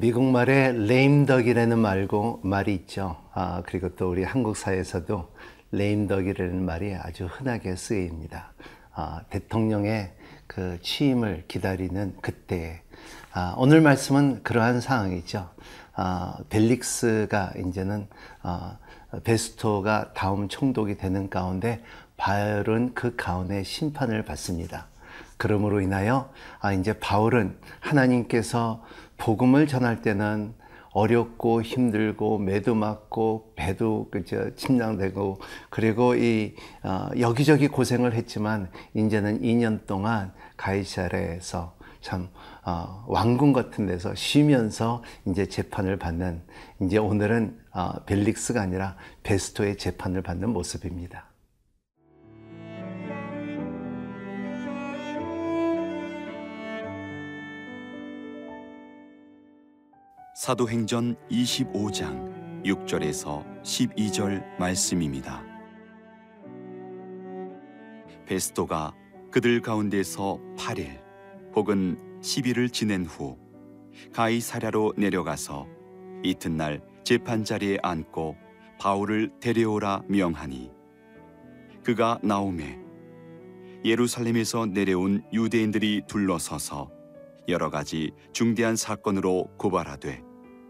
미국 말에 레임덕이라는 말고 말이 있죠. 아, 그리고 또 우리 한국 사회에서도 레임덕이라는 말이 아주 흔하게 쓰입니다. 아, 대통령의 그 취임을 기다리는 그때 아, 오늘 말씀은 그러한 상황이죠. 아, 벨릭스가 이제는 아, 베스토가 다음 총독이 되는 가운데 바울은 그 가운데 심판을 받습니다. 그러므로 인하여 아, 이제 바울은 하나님께서 복음을 전할 때는 어렵고 힘들고 매도 맞고 배도 그저 침낭되고 그리고 이 어, 여기저기 고생을 했지만 이제는 2년 동안 가이사레에서 참 어, 왕궁 같은 데서 쉬면서 이제 재판을 받는 이제 오늘은 어, 벨릭스가 아니라 베스토의 재판을 받는 모습입니다. 사도행전 25장 6절에서 12절 말씀입니다. 베스토가 그들 가운데서 8일 혹은 10일을 지낸 후 가이사랴로 내려가서 이튿날 재판 자리에 앉고 바울을 데려오라 명하니 그가 나오매 예루살렘에서 내려온 유대인들이 둘러서서 여러 가지 중대한 사건으로 고발하되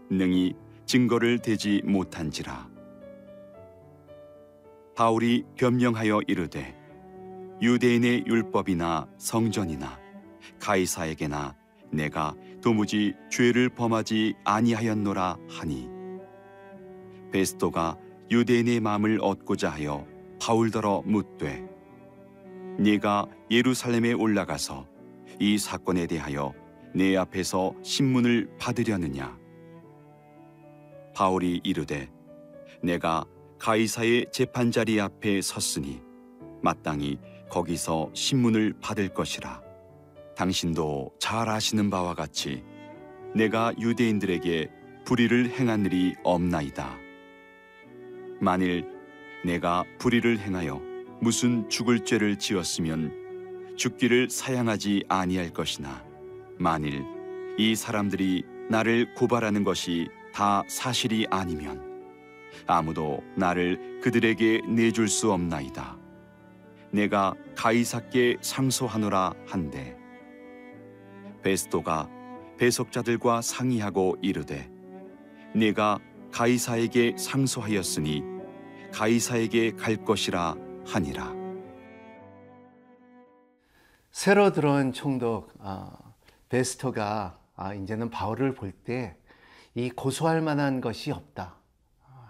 능히 증거를 대지 못한지라. 바울이 변명하여 이르되 유대인의 율법이나 성전이나 가이사에게나 내가 도무지 죄를 범하지 아니하였노라 하니 베스토가 유대인의 마음을 얻고자 하여 바울더러 묻되 네가 예루살렘에 올라가서 이 사건에 대하여 내 앞에서 신문을 받으려느냐 바울이 이르되 내가 가이사의 재판 자리 앞에 섰으니 마땅히 거기서 신문을 받을 것이라. 당신도 잘 아시는 바와 같이 내가 유대인들에게 불의를 행한 일이 없나이다. 만일 내가 불의를 행하여 무슨 죽을 죄를 지었으면 죽기를 사양하지 아니할 것이나 만일 이 사람들이 나를 고발하는 것이 다 사실이 아니면 아무도 나를 그들에게 내줄 수 없나이다. 내가 가이사께 상소하노라 한데 베스토가 배속자들과 상의하고 이르되 내가 가이사에게 상소하였으니 가이사에게 갈 것이라 하니라. 새로 들어온 총독 어, 베스토가 아, 이제는 바울을 볼 때 이 고소할 만한 것이 없다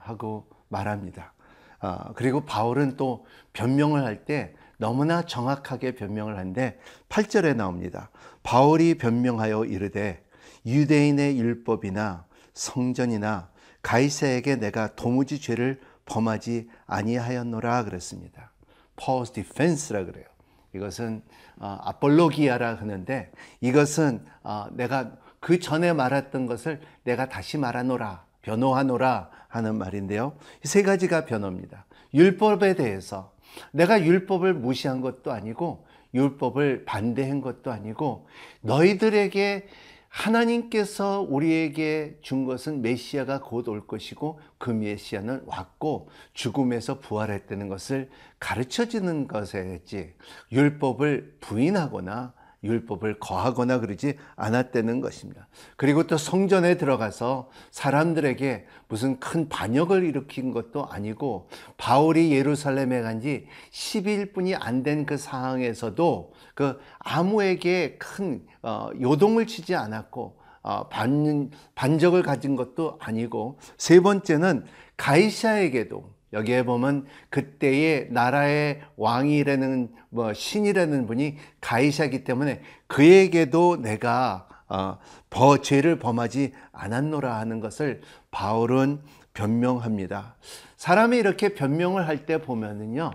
하고 말합니다. 어, 그리고 바울은 또 변명을 할 때 너무나 정확하게 변명을 하는데 8절에 나옵니다. 바울이 변명하여 이르되 유대인의 율법이나 성전이나 가이사에게 내가 도무지 죄를 범하지 아니하였노라 그랬습니다. Paul's defense라 그래요. 이것은 어, 아폴로기아라 하는데 이것은 어, 내가 그 전에 말했던 것을 내가 다시 말하노라 변호하노라 하는 말인데요. 세 가지가 변호입니다. 율법에 대해서 내가 율법을 무시한 것도 아니고 율법을 반대한 것도 아니고 너희들에게 하나님께서 우리에게 준 것은 메시아가 곧 올 것이고 그 메시아는 왔고 죽음에서 부활했다는 것을 가르쳐 주는 것이지 율법을 부인하거나 율법을 거하거나 그러지 않았다는 것입니다. 그리고 또 성전에 들어가서 사람들에게 무슨 큰 반역을 일으킨 것도 아니고 바울이 예루살렘에 간 지 10일뿐이 안 된 그 상황에서도 그 아무에게 큰 어, 요동을 치지 않았고 어, 반, 반적을 가진 것도 아니고 세 번째는 가이샤에게도 여기에 보면 그때의 나라의 왕이라는 뭐 신이라는 분이 가이샤기 때문에 그에게도 내가 어, 버, 죄를 범하지 않았노라 하는 것을 바울은 변명합니다. 사람이 이렇게 변명을 할 때 보면은요,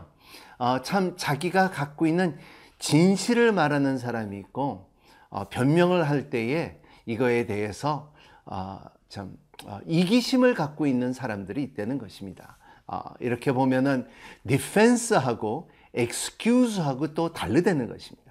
어, 참 자기가 갖고 있는 진실을 말하는 사람이 있고 어, 변명을 할 때에 이거에 대해서 어, 참 어, 이기심을 갖고 있는 사람들이 있다는 것입니다. 어, 이렇게 보면은 defense하고 excuse하고 또 다르다는 것입니다.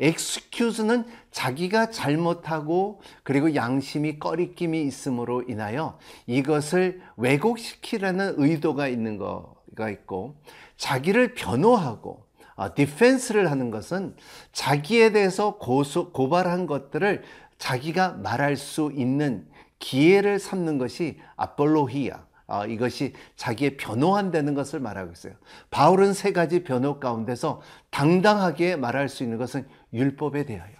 excuse는 자기가 잘못하고 그리고 양심이 꺼리낌이 있음으로 인하여 이것을 왜곡시키려는 의도가 있는 거가 있고 자기를 변호하고 어, 디펜스를 하는 것은 자기에 대해서 고소, 고발한 것들을 자기가 말할 수 있는 기회를 삼는 것이 아폴로히야. 어, 이것이 자기의 변호한다는 것을 말하고 있어요. 바울은 세 가지 변호 가운데서 당당하게 말할 수 있는 것은 율법에 대하여,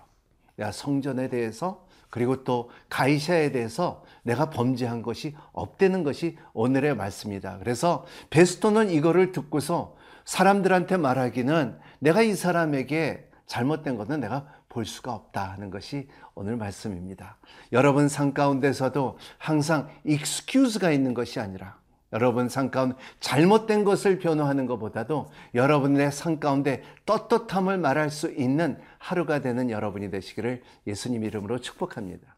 내가 성전에 대해서 그리고 또 가이샤에 대해서 내가 범죄한 것이 없다는 것이 오늘의 말씀이다. 그래서 베스토는 이거를 듣고서 사람들한테 말하기는 내가 이 사람에게 잘못된 것은 내가 볼 수가 없다 하는 것이 오늘 말씀입니다. 여러분 삶 가운데서도 항상 excuse가 있는 것이 아니라 여러분 삶 가운데 잘못된 것을 변호하는 것보다도 여러분의 삶 가운데 떳떳함을 말할 수 있는 하루가 되는 여러분이 되시기를 예수님 이름으로 축복합니다.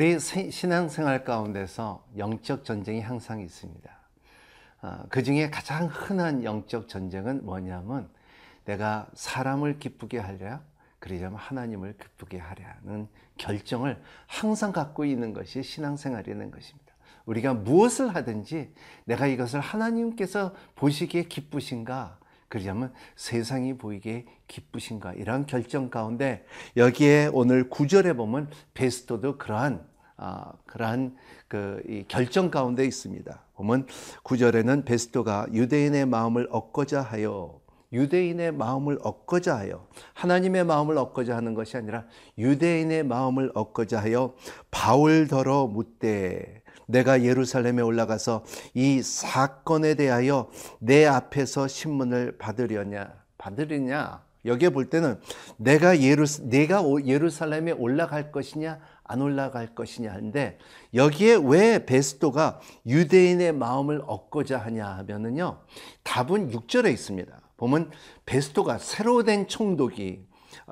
우리 신앙생활 가운데서 영적 전쟁이 항상 있습니다. 어, 그 중에 가장 흔한 영적 전쟁은 뭐냐면 내가 사람을 기쁘게 하랴, 그러자면 하나님을 기쁘게 하랴는 결정을 항상 갖고 있는 것이 신앙생활이라는 것입니다. 우리가 무엇을 하든지 내가 이것을 하나님께서 보시기에 기쁘신가, 그러자면 세상이 보이기에 기쁘신가 이러한 결정 가운데 여기에 오늘 구절에 보면 베스토도 그러한 아, 그러한 그 결정 가운데 있습니다. 보면 구절에는 베스토가 유대인의 마음을 얻고자 하여 유대인의 마음을 얻고자 하여 하나님의 마음을 얻고자 하는 것이 아니라 유대인의 마음을 얻고자 하여 바울더러 묻되 내가 예루살렘에 올라가서 이 사건에 대하여 내 앞에서 신문을 받으려냐 받으리냐 여기에 볼 때는 내가 예루 내가 예루살렘에 올라갈 것이냐 안 올라갈 것이냐 하는데 여기에 왜 베스토가 유대인의 마음을 얻고자 하냐 하면은요 답은 6절에 있습니다. 보면 베스토가 새로 된 총독이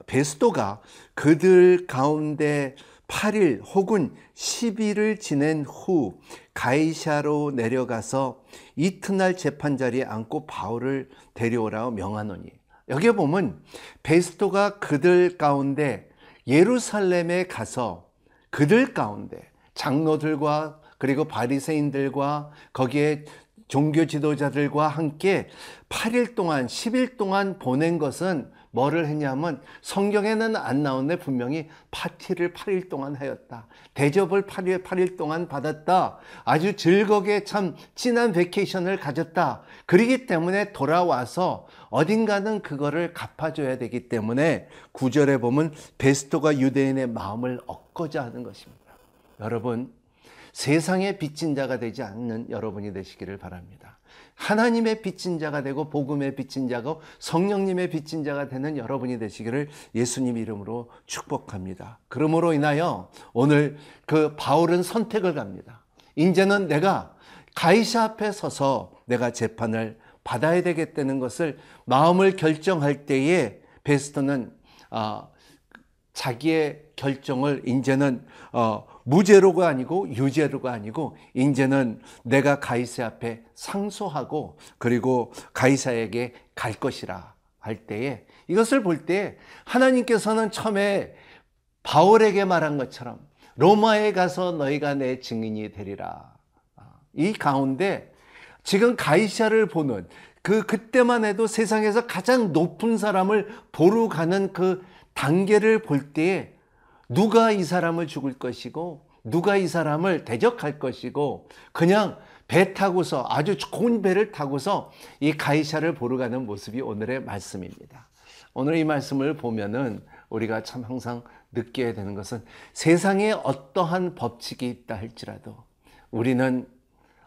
베스토가 그들 가운데 8일 혹은 10일을 지낸 후 가이샤로 내려가서 이튿날 재판 자리에 앉고 바울을 데려오라고 명하노니 여기에 보면 베스토가 그들 가운데 예루살렘에 가서 그들 가운데 장로들과 그리고 바리새인들과 거기에 종교 지도자들과 함께 8일 동안 10일 동안 보낸 것은 뭐를 했냐면 성경에는 안 나오는데 분명히 파티를 8일 동안 하였다. 대접을 8일, 8일 동안 받았다. 아주 즐겁게 참 진한 베케이션을 가졌다. 그러기 때문에 돌아와서 어딘가는 그거를 갚아줘야 되기 때문에 구절에 보면 베스토가 유대인의 마음을 얻고자 하는 것입니다. 여러분, 세상에 빚진 자가 되지 않는 여러분이 되시기를 바랍니다. 하나님의 빚진 자가 되고 복음의 빚진 자고 성령님의 빚진 자가 되는 여러분이 되시기를 예수님 이름으로 축복합니다. 그러므로 인하여 오늘 그 바울은 선택을 갑니다. 이제는 내가 가이사 앞에 서서 내가 재판을 받아야 되겠다는 것을 마음을 결정할 때에 베스터는 어, 자기의 결정을 이제는 어, 무죄로가 아니고 유죄로가 아니고 이제는 내가 가이사 앞에 상소하고 그리고 가이사에게 갈 것이라 할 때에 이것을 볼 때 하나님께서는 처음에 바울에게 말한 것처럼 로마에 가서 너희가 내 증인이 되리라. 이 가운데 지금 가이샤를 보는 그 그때만 해도 세상에서 가장 높은 사람을 보러 가는 그 단계를 볼 때에 누가 이 사람을 죽을 것이고 누가 이 사람을 대적할 것이고 그냥 배 타고서 아주 좋은 배를 타고서 이 가이샤를 보러 가는 모습이 오늘의 말씀입니다. 오늘 이 말씀을 보면은 우리가 참 항상 느껴야 되는 것은 세상에 어떠한 법칙이 있다 할지라도 우리는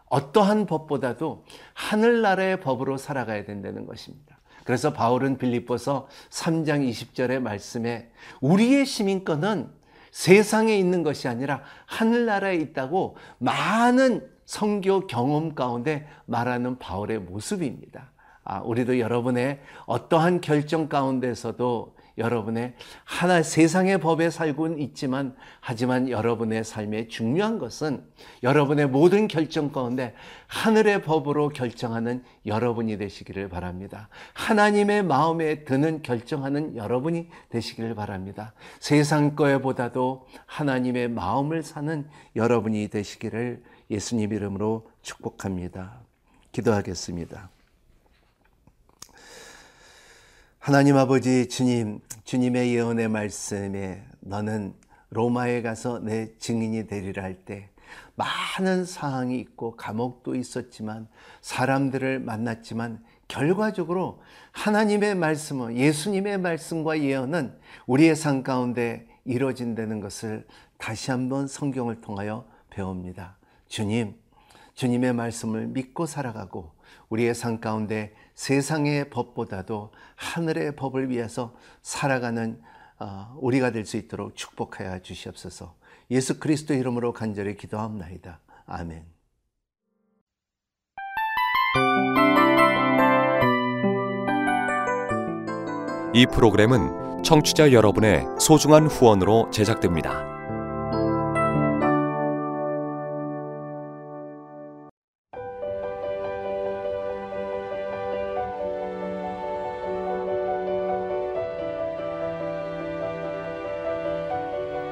어떠한 법보다도 하늘나라의 법으로 살아가야 된다는 것입니다. 그래서 바울은 빌립보서 3장 20절의 말씀에 우리의 시민권은 세상에 있는 것이 아니라 하늘나라에 있다고 많은 성교 경험 가운데 말하는 바울의 모습입니다. 아, 우리도 여러분의 어떠한 결정 가운데서도 여러분의 하나 세상의 법에 살고는 있지만 하지만 여러분의 삶에 중요한 것은 여러분의 모든 결정 가운데 하늘의 법으로 결정하는 여러분이 되시기를 바랍니다. 하나님의 마음에 드는 결정하는 여러분이 되시기를 바랍니다. 세상 거에보다도 하나님의 마음을 사는 여러분이 되시기를 예수님 이름으로 축복합니다. 기도하겠습니다. 하나님 아버지 주님, 주님의 예언의 말씀에 너는 로마에 가서 내 증인이 되리라 할 때 많은 상황이 있고 감옥도 있었지만 사람들을 만났지만 결과적으로 하나님의 말씀은 예수님의 말씀과 예언은 우리의 삶 가운데 이루어진다는 것을 다시 한번 성경을 통하여 배웁니다. 주님, 주님의 말씀을 믿고 살아가고 우리의 삶 가운데 세상의 법보다도 하늘의 법을 위해서 살아가는 어, 우리가 될 수 있도록 축복하여 주시옵소서. 예수 그리스도 이름으로 간절히 기도합나이다. 아멘. 이 프로그램은 청취자 여러분의 소중한 후원으로 제작됩니다.